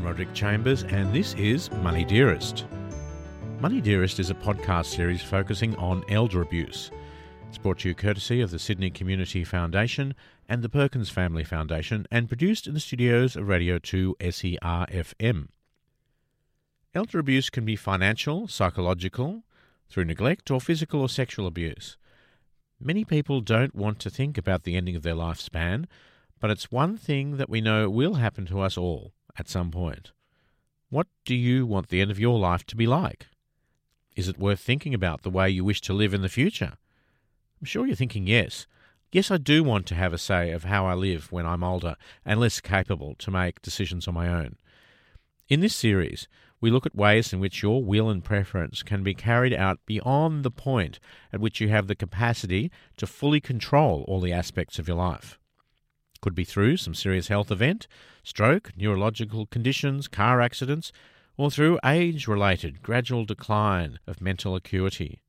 I'm Roderick Chambers, and this is Money Dearest. Money Dearest is a podcast series focusing on elder abuse. It's brought to you courtesy of the Sydney Community Foundation and the Perkins Family Foundation and produced in the studios of Radio 2SER FM. Elder abuse can be financial, psychological, through neglect, or physical or sexual abuse. Many people don't want to think about the ending of their lifespan, but it's one thing that we know will happen to us all at some point. What do you want the end of your life to be like? Is it worth thinking about the way you wish to live in the future? I'm sure you're thinking yes. Yes, I do want to have a say of how I live when I'm older and less capable to make decisions on my own. In this series, we look at ways in which your will and preference can be carried out beyond the point at which you have the capacity to fully control all the aspects of your life. Could be through some serious health event, stroke, neurological conditions, car accidents, or through age related gradual decline of mental acuity.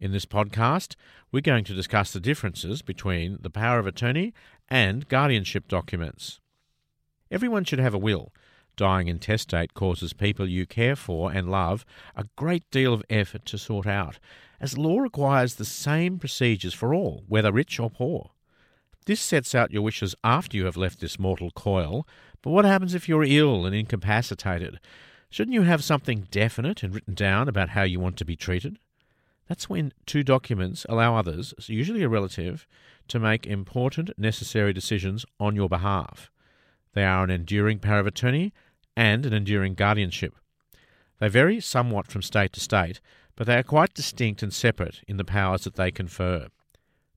In this podcast, we're going to discuss the differences between the power of attorney and guardianship documents. Everyone should have a will. Dying intestate causes people you care for and love a great deal of effort to sort out, as law requires the same procedures for all, whether rich or poor. This sets out your wishes after you have left this mortal coil, but what happens if you're ill and incapacitated? Shouldn't you have something definite and written down about how you want to be treated? That's when two documents allow others, usually a relative, to make important, necessary decisions on your behalf. They are an enduring power of attorney and an enduring guardianship. They vary somewhat from state to state, but they are quite distinct and separate in the powers that they confer.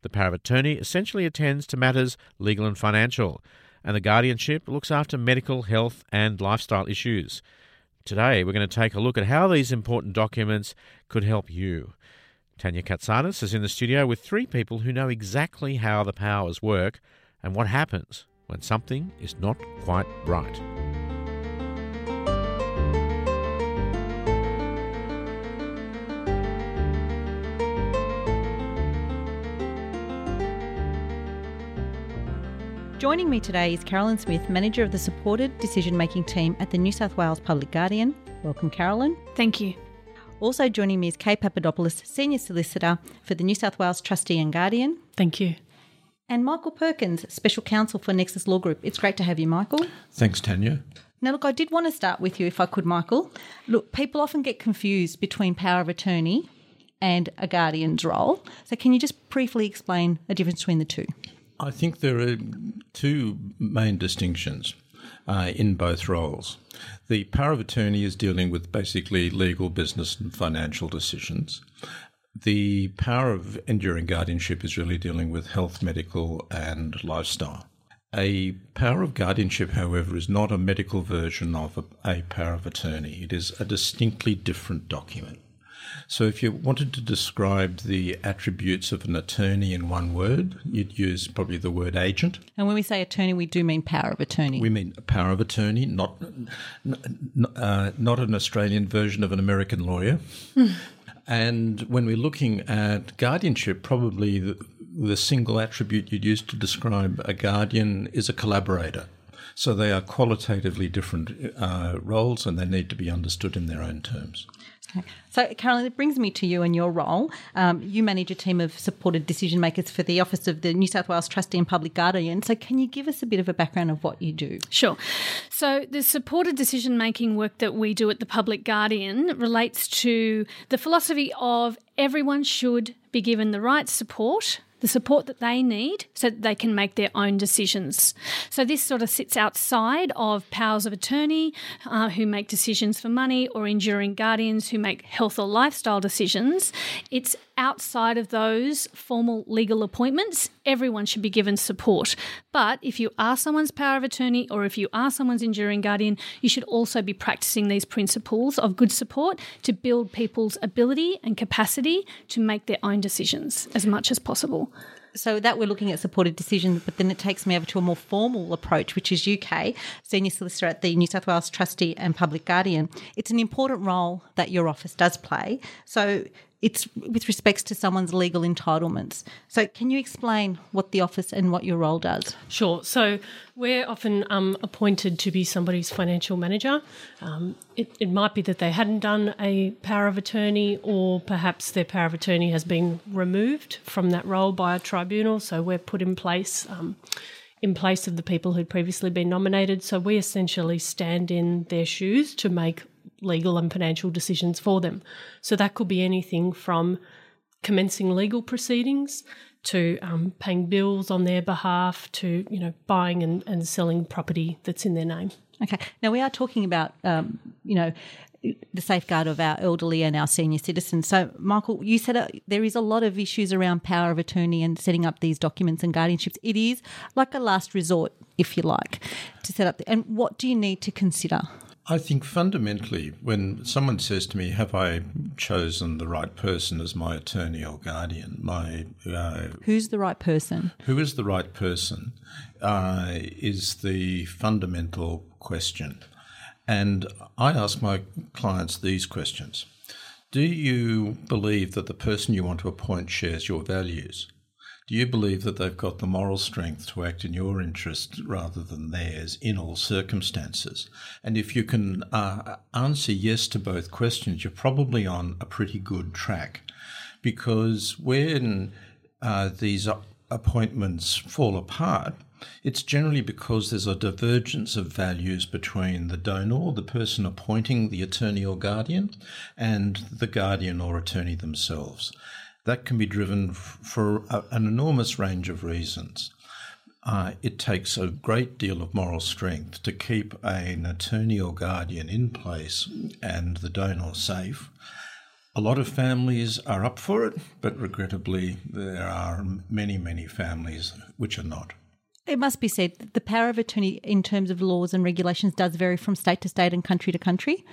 The power of attorney essentially attends to matters legal and financial, and the guardianship looks after medical, health, and lifestyle issues. Today, we're going to take a look at how these important documents could help you. Tanya Katsanis is in the studio with three people who know exactly how the powers work and what happens when something is not quite right. Joining me today is Carolyn Smith, Manager of the Supported Decision Making Team at the New South Wales Public Guardian. Welcome, Carolyn. Thank you. Also joining me is Kay Papadopoulos, Senior Solicitor for the New South Wales Trustee and Guardian. Thank you. And Michael Perkins, Special Counsel for Nexus Law Group. It's great to have you, Michael. Thanks, Tanya. Now, look, I did want to start with you, if I could, Michael. Look, people often get confused between power of attorney and a guardian's role. So, can you just briefly explain the difference between the two? I think there are two main distinctions uh, in both roles. The power of attorney is dealing with basically legal, business, and financial decisions. The power of enduring guardianship is really dealing with health, medical, and lifestyle. A power of guardianship, however, is not a medical version of a, a power of attorney. It is a distinctly different document. So, if you wanted to describe the attributes of an attorney in one word, you'd use probably the word agent. And when we say attorney, we do mean power of attorney. We mean power of attorney, not uh, not an Australian version of an American lawyer. and when we're looking at guardianship, probably the, the single attribute you'd use to describe a guardian is a collaborator. So they are qualitatively different uh, roles and they need to be understood in their own terms. So, Carolyn, it brings me to you and your role. Um, you manage a team of supported decision makers for the Office of the New South Wales Trustee and Public Guardian. So, can you give us a bit of a background of what you do? Sure. So, the supported decision making work that we do at the Public Guardian relates to the philosophy of everyone should be given the right support the support that they need so that they can make their own decisions. So this sort of sits outside of powers of attorney uh, who make decisions for money or enduring guardians who make health or lifestyle decisions. It's outside of those formal legal appointments, everyone should be given support. But if you are someone's power of attorney or if you are someone's enduring guardian, you should also be practicing these principles of good support to build people's ability and capacity to make their own decisions as much as possible. So that we're looking at supported decisions, but then it takes me over to a more formal approach, which is you, Kay, Senior Solicitor at the New South Wales Trustee and Public Guardian. It's an important role that your office does play. So it's with respects to someone's legal entitlements. So, can you explain what the office and what your role does? Sure. So, we're often um, appointed to be somebody's financial manager. Um, it, it, might be that they hadn't done a power of attorney, or perhaps their power of attorney has been removed from that role by a tribunal. So, we're put in place. Um, in place of the people who'd previously been nominated. So we essentially stand in their shoes to make legal and financial decisions for them. So that could be anything from commencing legal proceedings to um, paying bills on their behalf to you know buying and, and selling property that's in their name. Okay. Now we are talking about um, you know the safeguard of our elderly and our senior citizens. So, Michael, you said uh, there is a lot of issues around power of attorney and setting up these documents and guardianships. It is like a last resort, if you like, to set up. The, and what do you need to consider? I think fundamentally, when someone says to me, "Have I chosen the right person as my attorney or guardian?" My uh, who's the right person? Who is the right person uh, is the fundamental question, and I ask my clients these questions: Do you believe that the person you want to appoint shares your values? Do you believe that they've got the moral strength to act in your interest rather than theirs in all circumstances? And if you can uh, answer yes to both questions, you're probably on a pretty good track. Because when uh, these appointments fall apart, it's generally because there's a divergence of values between the donor, the person appointing the attorney or guardian, and the guardian or attorney themselves. That can be driven for a, an enormous range of reasons. Uh, it takes a great deal of moral strength to keep an attorney or guardian in place and the donor safe. A lot of families are up for it, but regrettably, there are many, many families which are not. It must be said that the power of attorney in terms of laws and regulations does vary from state to state and country to country.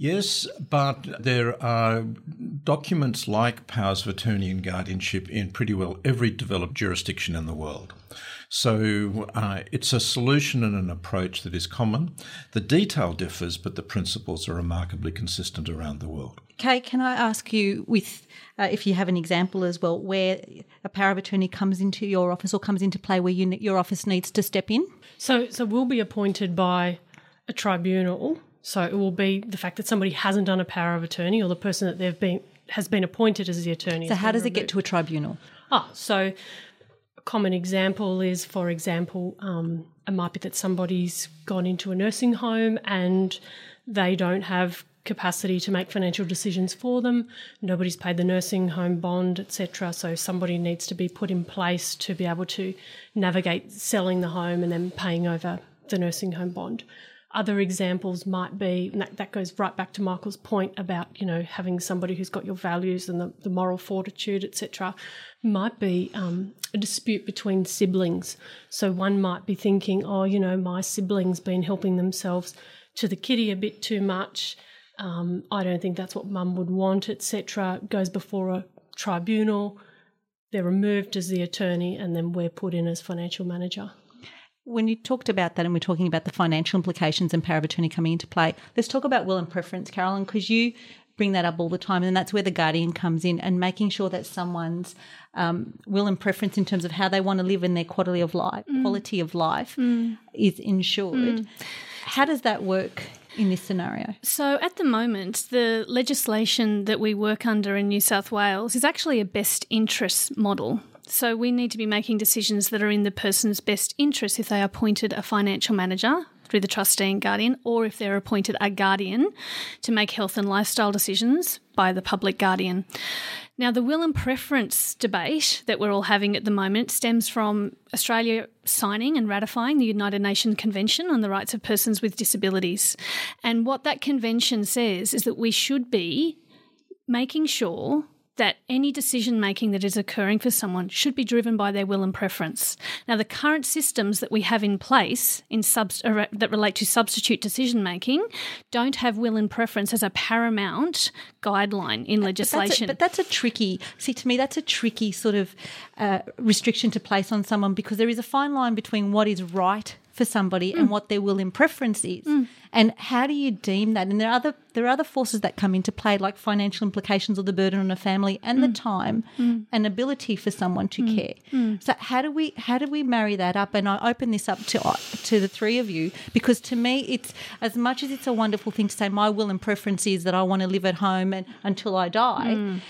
Yes, but there are documents like powers of attorney and guardianship in pretty well every developed jurisdiction in the world. So uh, it's a solution and an approach that is common. The detail differs, but the principles are remarkably consistent around the world. Kay, can I ask you, with uh, if you have an example as well, where a power of attorney comes into your office or comes into play, where you, your office needs to step in? So, so we'll be appointed by a tribunal so it will be the fact that somebody hasn't done a power of attorney or the person that they've been has been appointed as the attorney. So how does it get to a tribunal? Ah, so a common example is, for example, um, it might be that somebody's gone into a nursing home and they don't have capacity to make financial decisions for them. Nobody's paid the nursing home bond, etc. So somebody needs to be put in place to be able to navigate selling the home and then paying over the nursing home bond. Other examples might be, that, that goes right back to Michael's point about, you know, having somebody who's got your values and the, the moral fortitude, etc., might be um, a dispute between siblings. So one might be thinking, oh, you know, my sibling's been helping themselves to the kitty a bit too much. Um, I don't think that's what mum would want, etc. Goes before a tribunal. They're removed as the attorney, and then we're put in as financial manager when you talked about that and we're talking about the financial implications and power of attorney coming into play, let's talk about will and preference, Carolyn, because you bring that up all the time. And that's where the guardian comes in and making sure that someone's um, will and preference in terms of how they want to live in their quality of life, mm. quality of life mm. is ensured. Mm. How does that work in this scenario? So, at the moment, the legislation that we work under in New South Wales is actually a best interest model. So we need to be making decisions that are in the person's best interest if they are appointed a financial manager through the trustee and guardian, or if they're appointed a guardian to make health and lifestyle decisions by the public guardian. Now, the will and preference debate that we're all having at the moment stems from Australia signing and ratifying the United Nations Convention on the Rights of Persons with Disabilities. And what that convention says is that we should be making sure that any decision making that is occurring for someone should be driven by their will and preference. Now, the current systems that we have in place in uh, that relate to substitute decision making don't have will and preference as a paramount guideline in legislation. But that's a, but that's a tricky, see, to me, that's a tricky sort of uh, restriction to place on someone because there is a fine line between what is right for somebody and mm. what their will and preference is. Mm. And how do you deem that? And there are other there are other forces that come into play, like financial implications or the burden on a family and the mm. time and ability for someone to care. So how do we how do we marry that up? And I open this up to uh, to the three of you because to me, it's as much as it's a wonderful thing to say my will and preference is that I want to live at home and until I die.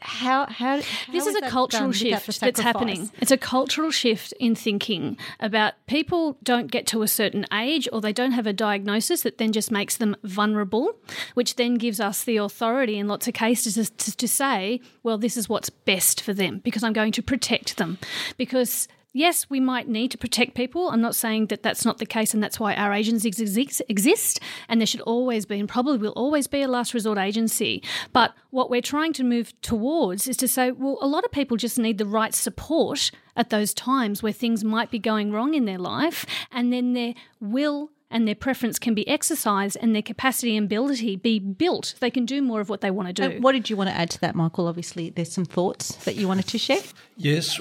How, how, how this is, a cultural done without the shift that's happening. It's a cultural shift in thinking about people don't get to a certain age or they don't have a diagnosis that then just makes them vulnerable, which then gives us the authority in lots of cases to, to, to say, well, this is what's best for them because I'm going to protect them. Because Yes, we might need to protect people. I'm not saying that that's not the case, and that's why our agencies exist, exist. And there should always be, and probably will always be, a last resort agency. But what we're trying to move towards is to say, well, a lot of people just need the right support at those times where things might be going wrong in their life, and then their will and their preference can be exercised and their capacity and ability be built. They can do more of what they want to do. And what did you want to add to that, Michael? Obviously, there's some thoughts that you wanted to share. Yes,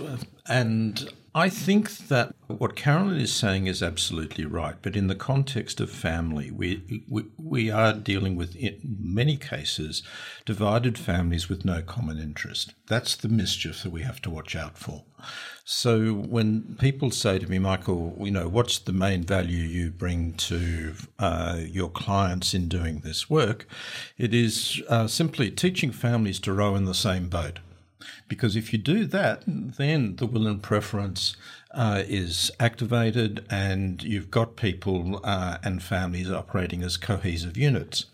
and I think that what Carolyn is saying is absolutely right. But in the context of family, we we, we are dealing with, in many cases, divided families with no common interest. That's the mischief that we have to watch out for. So when people say to me, Michael, you know, what's the main value you bring to uh, your clients in doing this work? It is uh, simply teaching families to row in the same boat. Because if you do that, then the will and preference uh, is activated, and you've got people uh, and families operating as cohesive units.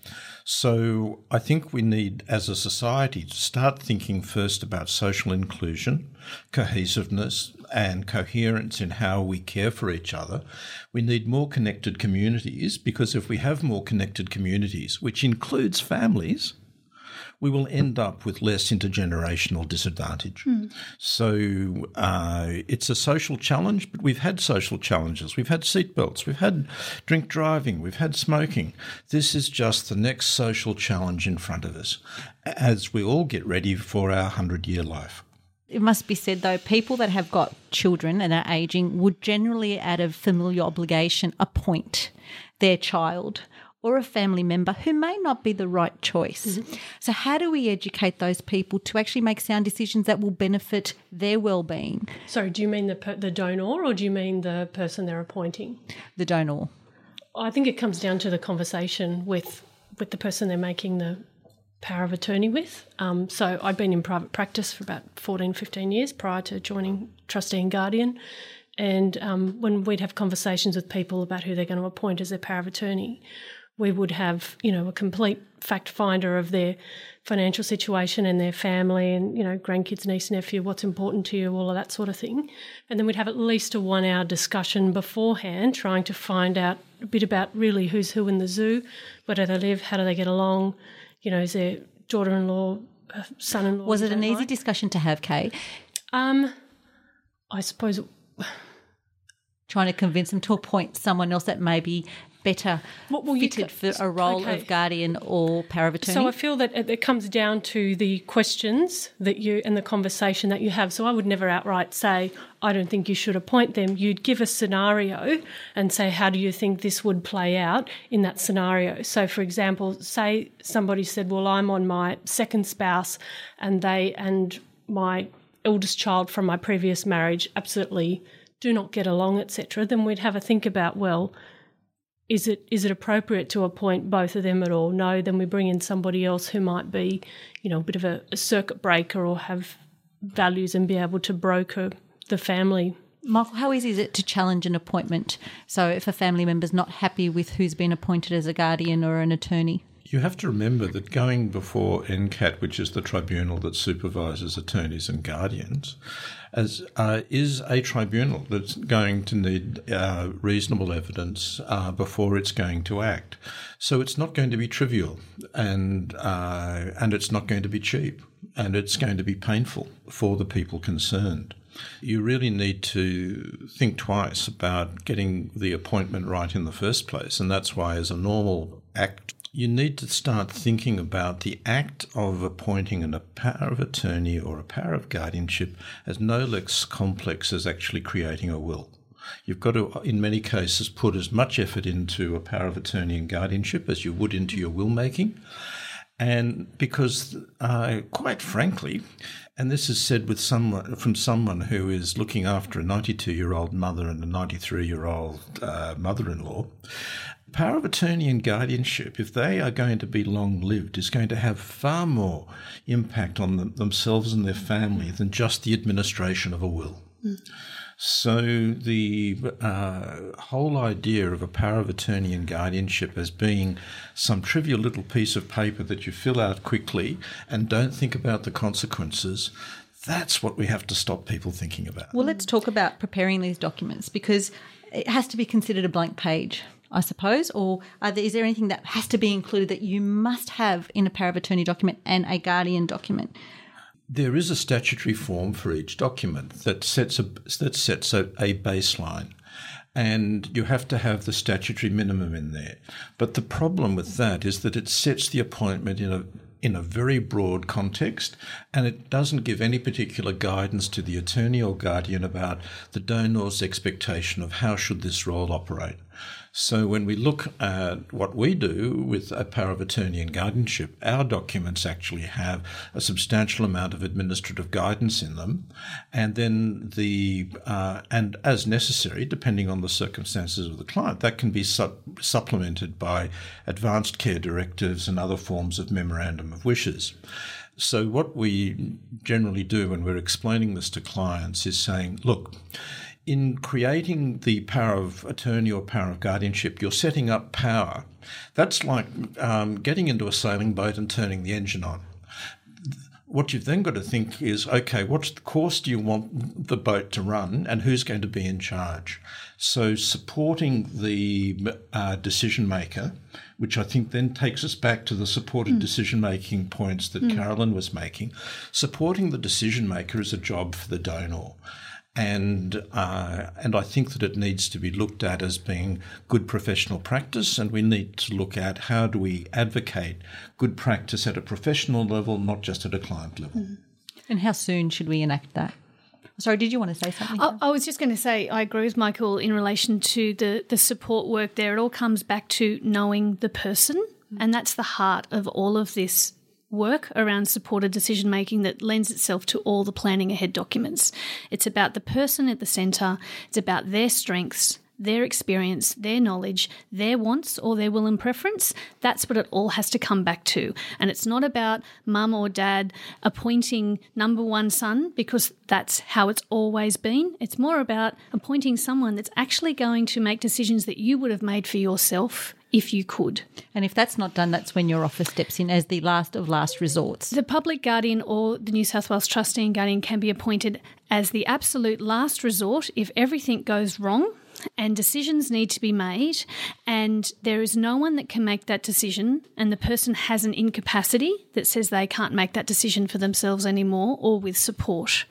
So I think we need, as a society, to start thinking first about social inclusion, cohesiveness, and coherence in how we care for each other. We need more connected communities because if we have more connected communities, which includes families, we will end up with less intergenerational disadvantage. So uh, it's a social challenge, but we've had social challenges. We've had seatbelts, we've had drink driving, we've had smoking. This is just the next social challenge in front of us as we all get ready for our 100 year life. It must be said, though, people that have got children and are aging would generally, out of familial obligation, appoint their child or a family member who may not be the right choice. So, how do we educate those people to actually make sound decisions that will benefit their well-being? Sorry, do you mean the per- the donor or do you mean the person they're appointing? The donor. I think it comes down to the conversation with with the person they're making the power of attorney with. Um, so I'd been in private practice for about 14, 15 years prior to joining trustee and guardian. And um, when we'd have conversations with people about who they're going to appoint as their power of attorney, we would have, you know, a complete fact finder of their financial situation and their family and, you know, grandkids, niece, nephew, what's important to you, all of that sort of thing. And then we'd have at least a one hour discussion beforehand trying to find out a bit about really who's who in the zoo, where do they live, how do they get along, you know, is their daughter in law, son in law. Was it an easy discussion to have, Kay? Um, I suppose Trying to convince them to appoint someone else that may be better Well, well, fitted for a role okay. of guardian or power of attorney? So I feel that it it comes down to the questions that you and the conversation that you have. So I would never outright say, I don't think you should appoint them. You'd give a scenario and say, how do you think this would play out in that scenario? So for example, say somebody said, well, I'm on my second spouse and they and my eldest child from my previous marriage absolutely do not get along, etc. Then we'd have a think about, well, is it is it appropriate to appoint both of them at all? No, then we bring in somebody else who might be, you know, a bit of a, a circuit breaker or have values and be able to broker the family. Michael, how easy is it to challenge an appointment? So if a family member's not happy with who's been appointed as a guardian or an attorney? You have to remember that going before NCAT, which is the tribunal that supervises attorneys and guardians, as uh, is a tribunal that's going to need uh, reasonable evidence uh, before it's going to act. So it's not going to be trivial, and uh, and it's not going to be cheap, and it's going to be painful for the people concerned. You really need to think twice about getting the appointment right in the first place, and that's why, as a normal act you need to start thinking about the act of appointing a power of attorney or a power of guardianship as no less complex as actually creating a will. You've got to, in many cases, put as much effort into a power of attorney and guardianship as you would into your will making. And because, uh, quite frankly, and this is said with someone from someone who is looking after a 92 year old mother and a 93 year old uh, mother in law, power of attorney and guardianship, if they are going to be long lived, is going to have far more impact on them, themselves and their family than just the administration of a will. Mm. So the uh, whole idea of a power of attorney and guardianship as being some trivial little piece of paper that you fill out quickly and don't think about the consequences. That's what we have to stop people thinking about. Well, let's talk about preparing these documents because it has to be considered a blank page. I suppose, or there, is there anything that has to be included that you must have in a power of attorney document and a guardian document? There is a statutory form for each document that sets a that sets a, a baseline and you have to have the statutory minimum in there. But the problem with that is that it sets the appointment in a in a very broad context, and it doesn't give any particular guidance to the attorney or guardian about the donor's expectation of how should this role operate. So when we look at what we do with a power of attorney and guardianship, our documents actually have a substantial amount of administrative guidance in them, and then the uh, and as necessary, depending on the circumstances of the client, that can be su- supplemented by advanced care directives and other forms of memorandum of wishes. So what we generally do when we're explaining this to clients is saying, look in creating the power of attorney or power of guardianship, you're setting up power. That's like um, getting into a sailing boat and turning the engine on. What you've then got to think is okay, what course do you want the boat to run and who's going to be in charge? So, supporting the uh, decision maker, which I think then takes us back to the supported mm. decision making points that mm. Carolyn was making, supporting the decision maker is a job for the donor and uh, and I think that it needs to be looked at as being good professional practice, and we need to look at how do we advocate good practice at a professional level, not just at a client level. Mm. And how soon should we enact that? Sorry, did you want to say something? I, I, was just going to say I agree with Michael in relation to the the support work. There, it all comes back to knowing the person, mm. and that's the heart of all of this work around supported decision making that lends itself to all the planning ahead documents. It's about the person at the centre, it's about their strengths, their experience, their knowledge, their wants or their will and preference. That's what it all has to come back to. And it's not about mum or dad appointing number one son because that's how it's always been. It's more about appointing someone that's actually going to make decisions that you would have made for yourself if you could. And if that's not done, that's when your office steps in as the last of last resorts. The public guardian or the New South Wales trustee and guardian can be appointed as the absolute last resort if everything goes wrong and decisions need to be made and there is no one that can make that decision and the person has an incapacity that says they can't make that decision for themselves anymore or with support.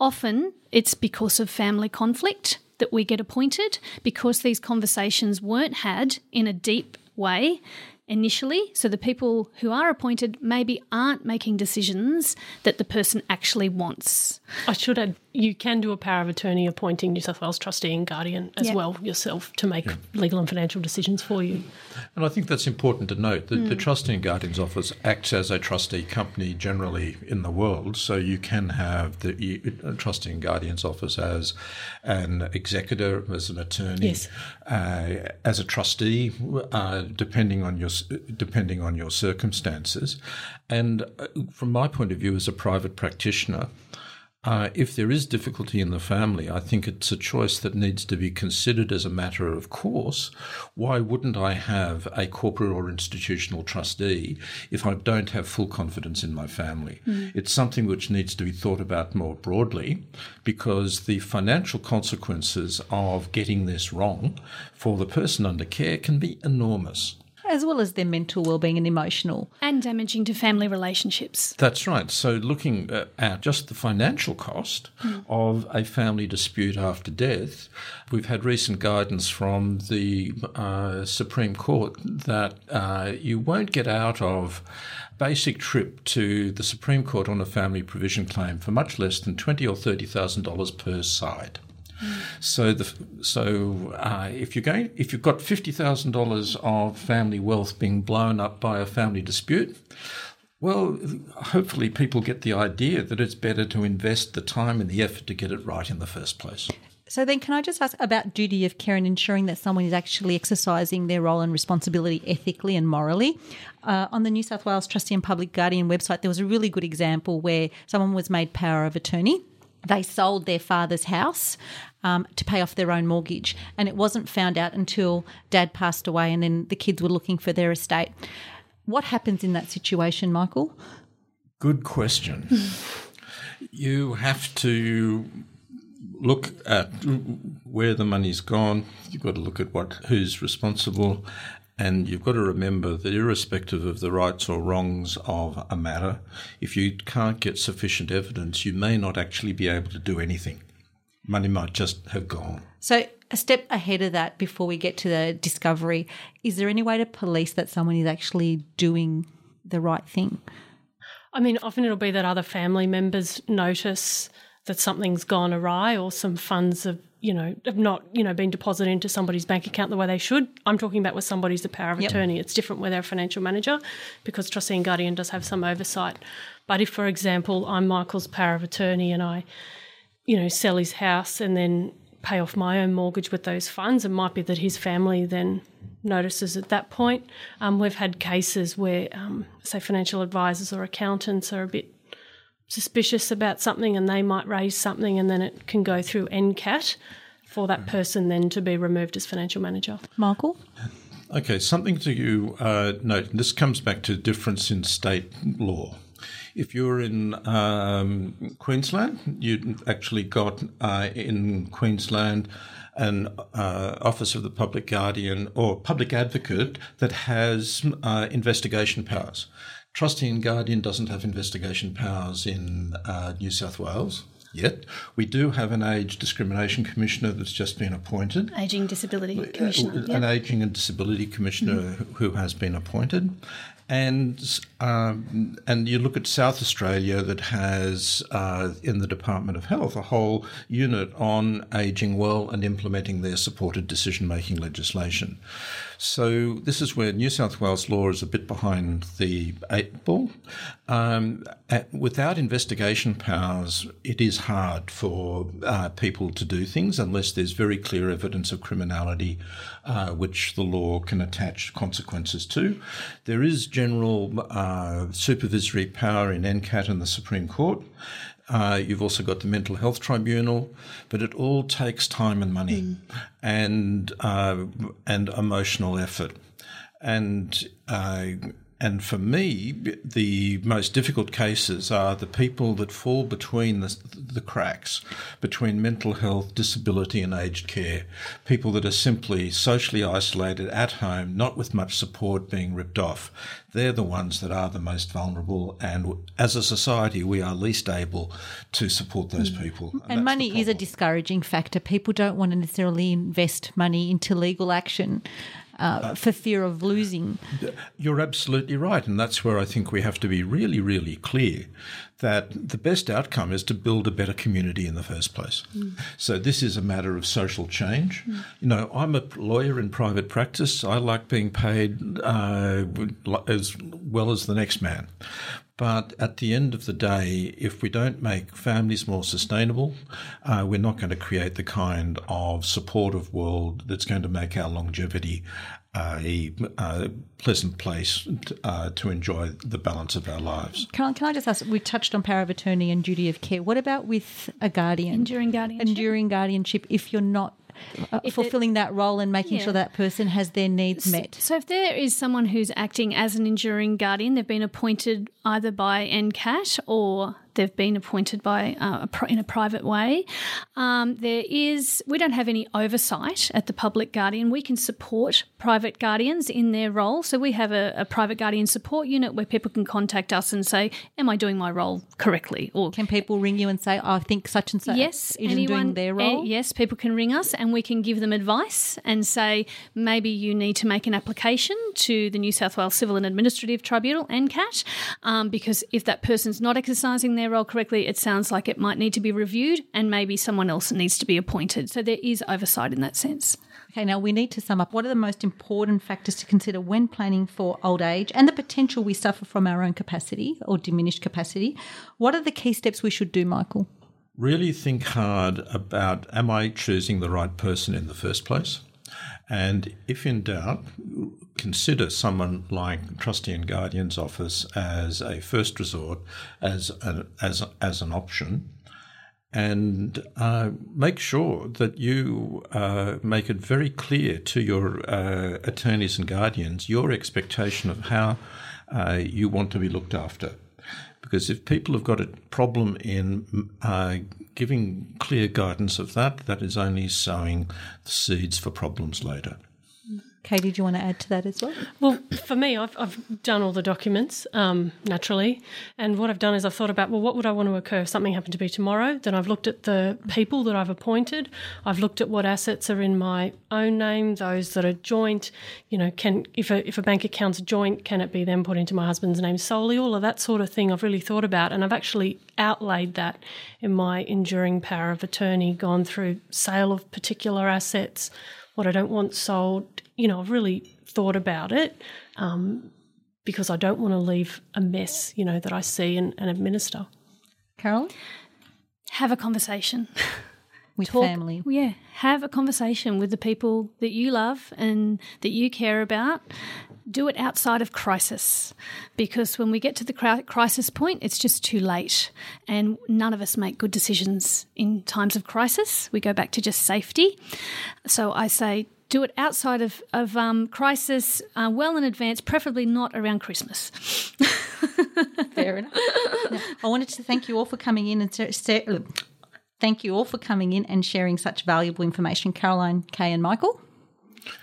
Often it's because of family conflict that we get appointed because these conversations weren't had in a deep way initially. So the people who are appointed maybe aren't making decisions that the person actually wants. I should add, you can do a power of attorney appointing New South Wales trustee and guardian as yeah. well yourself to make yeah. legal and financial decisions for you. And I think that's important to note that mm. the trustee and guardian's office acts as a trustee company generally in the world. So you can have the trustee and guardian's office as an executor, as an attorney, yes. uh, as a trustee, uh, depending on your depending on your circumstances. And uh, from my point of view as a private practitioner, uh, if there is difficulty in the family, I think it's a choice that needs to be considered as a matter of course. Why wouldn't I have a corporate or institutional trustee if I don't have full confidence in my family? Mm. It's something which needs to be thought about more broadly because the financial consequences of getting this wrong for the person under care can be enormous as well as their mental well-being and emotional. And damaging to family relationships. That's right. So looking at just the financial cost mm. of a family dispute after death we've had recent guidance from the uh, supreme court that uh, you won't get out of basic trip to the supreme court on a family provision claim for much less than 20 or 30 thousand dollars per side So the so uh, if you're going if you've got fifty thousand dollars of family wealth being blown up by a family dispute, well, hopefully people get the idea that it's better to invest the time and the effort to get it right in the first place. So then, can I just ask about duty of care and ensuring that someone is actually exercising their role and responsibility ethically and morally? Uh, on the New South Wales Trustee and Public Guardian website, there was a really good example where someone was made power of attorney. They sold their father's house um, to pay off their own mortgage, and it wasn't found out until dad passed away, and then the kids were looking for their estate. What happens in that situation, Michael? Good question. you have to look at where the money's gone. You've got to look at what who's responsible, and you've got to remember that irrespective of the rights or wrongs of a matter, if you can't get sufficient evidence, you may not actually be able to do anything. Money might just have gone. So, a step ahead of that before we get to the discovery, is there any way to police that someone is actually doing the right thing? I mean, often it'll be that other family members notice that something's gone awry or some funds have you know have not you know been deposited into somebody's bank account the way they should. I'm talking about with somebody's the power of yep. attorney. It's different with our financial manager because trustee and guardian does have some oversight. But if, for example, I'm Michael's power of attorney and I, you know, sell his house and then pay off my own mortgage with those funds, it might be that his family then notices at that point. Um, we've had cases where, um, say, financial advisors or accountants are a bit suspicious about something and they might raise something and then it can go through NCAT for that person then to be removed as financial manager. Michael? Okay, something to uh, note. This comes back to difference in state law. If you're in um, Queensland, you actually got uh, in Queensland an uh, Office of the Public Guardian or Public Advocate that has uh, investigation powers. Trustee and Guardian doesn't have investigation powers in uh, New South Wales yet. We do have an age discrimination commissioner that's just been appointed. Aging disability uh, commissioner. An aging and disability commissioner mm-hmm. who has been appointed. And um, and you look at South Australia that has uh, in the Department of Health a whole unit on ageing well and implementing their supported decision making legislation. So this is where New South Wales law is a bit behind the eight ball. Um, without investigation powers, it is hard for uh, people to do things unless there's very clear evidence of criminality, uh, which the law can attach consequences to. There is general uh, supervisory power in NCAT and the Supreme Court. Uh, you've also got the mental health tribunal, but it all takes time and money, mm. and uh, and emotional effort, and uh, and for me, the most difficult cases are the people that fall between the, the, cracks, between mental health, disability, and aged care. People that are simply socially isolated at home, not with much support, being ripped off. They're the ones that are the most vulnerable, and as a society, we are least able to support those mm. people. And, and money is a discouraging factor. People don't want to necessarily invest money into legal action uh, for fear of losing. You're absolutely right. And that's where I think we have to be really, really clear that the best outcome is to build a better community in the first place. Mm. So this is a matter of social change. Mm. You know, I'm a lawyer in private practice. I like being paid uh, as well as the next man. But at the end of the day, if we don't make families more sustainable, uh, we're not going to create the kind of supportive world that's going to make our longevity uh, a, a, pleasant place uh, to enjoy the balance of our lives. Can I, can I just ask? We touched on power of attorney and duty of care. What about with a guardian? Enduring guardianship. Enduring guardianship. If you're not uh, fulfilling that role and making yeah. sure that person has their needs met. So, if there is someone who's acting as an enduring guardian, they've been appointed either by NCAT or they've been appointed by uh, in a private way. Um, there is we don't have any oversight at the public guardian. We can support private guardians in their role. So we have a, a, private guardian support unit where people can contact us and say, "Am I doing my role correctly?" Or can people ring you and say, oh, "I think such and such yes, isn't anyone, doing their role"? Uh, yes, people can ring us and we can give them advice and say maybe you need to make an application to the New South Wales Civil and Administrative Tribunal (NCAT) um, because if that person's not exercising their their role correctly, it sounds like it might need to be reviewed and maybe someone else needs to be appointed. So there is oversight in that sense. Okay, now we need to sum up. What are the most important factors to consider when planning for old age and the potential we suffer from our own capacity or diminished capacity? What are the key steps we should do, Michael? Really think hard about am I choosing the right person in the first place? And if in doubt, consider someone like Trustee and Guardian's Office as a first resort, as, a, as, as an option and uh, make sure that you uh, make it very clear to your uh, attorneys and guardians your expectation of how uh, you want to be looked after. Because if people have got a problem in uh, giving clear guidance of that, that is only sowing the seeds for problems later. Kay, do you want to add to that as well? Well, for me, I've, I've done all the documents um, naturally. And what I've done is I've thought about, well, what would I want to occur if something happened to be tomorrow? Then I've looked at the people that I've appointed. I've looked at what assets are in my own name, those that are joint. You know, can if a, if a bank account's joint, can it be then put into my husband's name solely? All of that sort of thing I've really thought about. And I've actually outlaid that in my enduring power of attorney, gone through sale of particular assets, what I don't want sold. You know, I've really thought about it um, because I don't want to leave a mess, you know, that I see and, and administer. Carol? Have a conversation. With Talk- family. Yeah, have a conversation with the people that you love and that you care about. Do it outside of crisis because when we get to the crisis point, it's just too late. And none of us make good decisions in times of crisis. We go back to just safety. So I say, do it outside of, of um, crisis uh, well in advance, preferably not around Christmas. Fair enough. Now, I wanted to thank you all for coming in and thank you all for coming in and sharing such valuable information, Caroline, Kay, and Michael.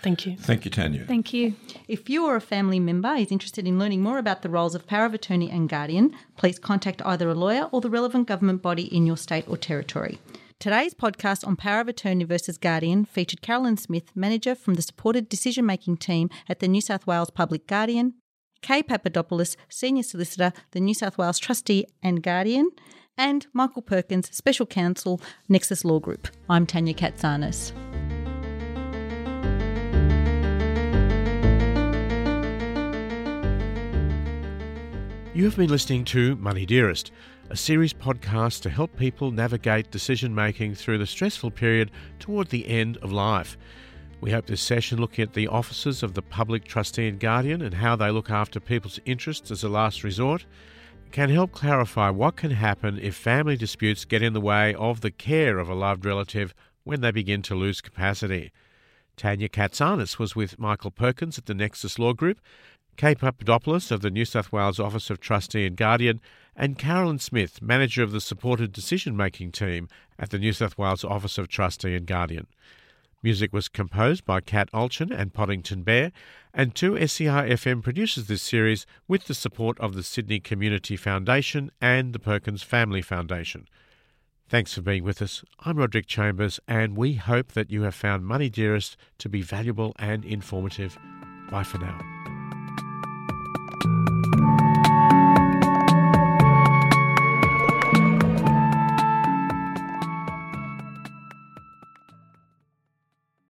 Thank you. Thank you, Tanya. Thank you. If you or a family member is interested in learning more about the roles of power of attorney and guardian, please contact either a lawyer or the relevant government body in your state or territory. Today's podcast on power of attorney versus guardian featured Carolyn Smith, manager from the supported decision making team at the New South Wales Public Guardian, Kay Papadopoulos, senior solicitor, the New South Wales trustee and guardian, and Michael Perkins, special counsel, Nexus Law Group. I'm Tanya Katsanis. You have been listening to Money Dearest, a series podcast to help people navigate decision making through the stressful period toward the end of life. We hope this session looking at the offices of the public trustee and guardian and how they look after people's interests as a last resort can help clarify what can happen if family disputes get in the way of the care of a loved relative when they begin to lose capacity. Tanya Katsanis was with Michael Perkins at the Nexus Law Group, Kay Papadopoulos of the New South Wales Office of Trustee and Guardian, and Carolyn Smith, manager of the supported decision making team at the New South Wales Office of Trustee and Guardian. Music was composed by Kat Olchin and Poddington Bear, and 2SER FM produces this series with the support of the Sydney Community Foundation and the Perkins Family Foundation. Thanks for being with us. I'm Roderick Chambers, and we hope that you have found Money Dearest to be valuable and informative. Bye for now you.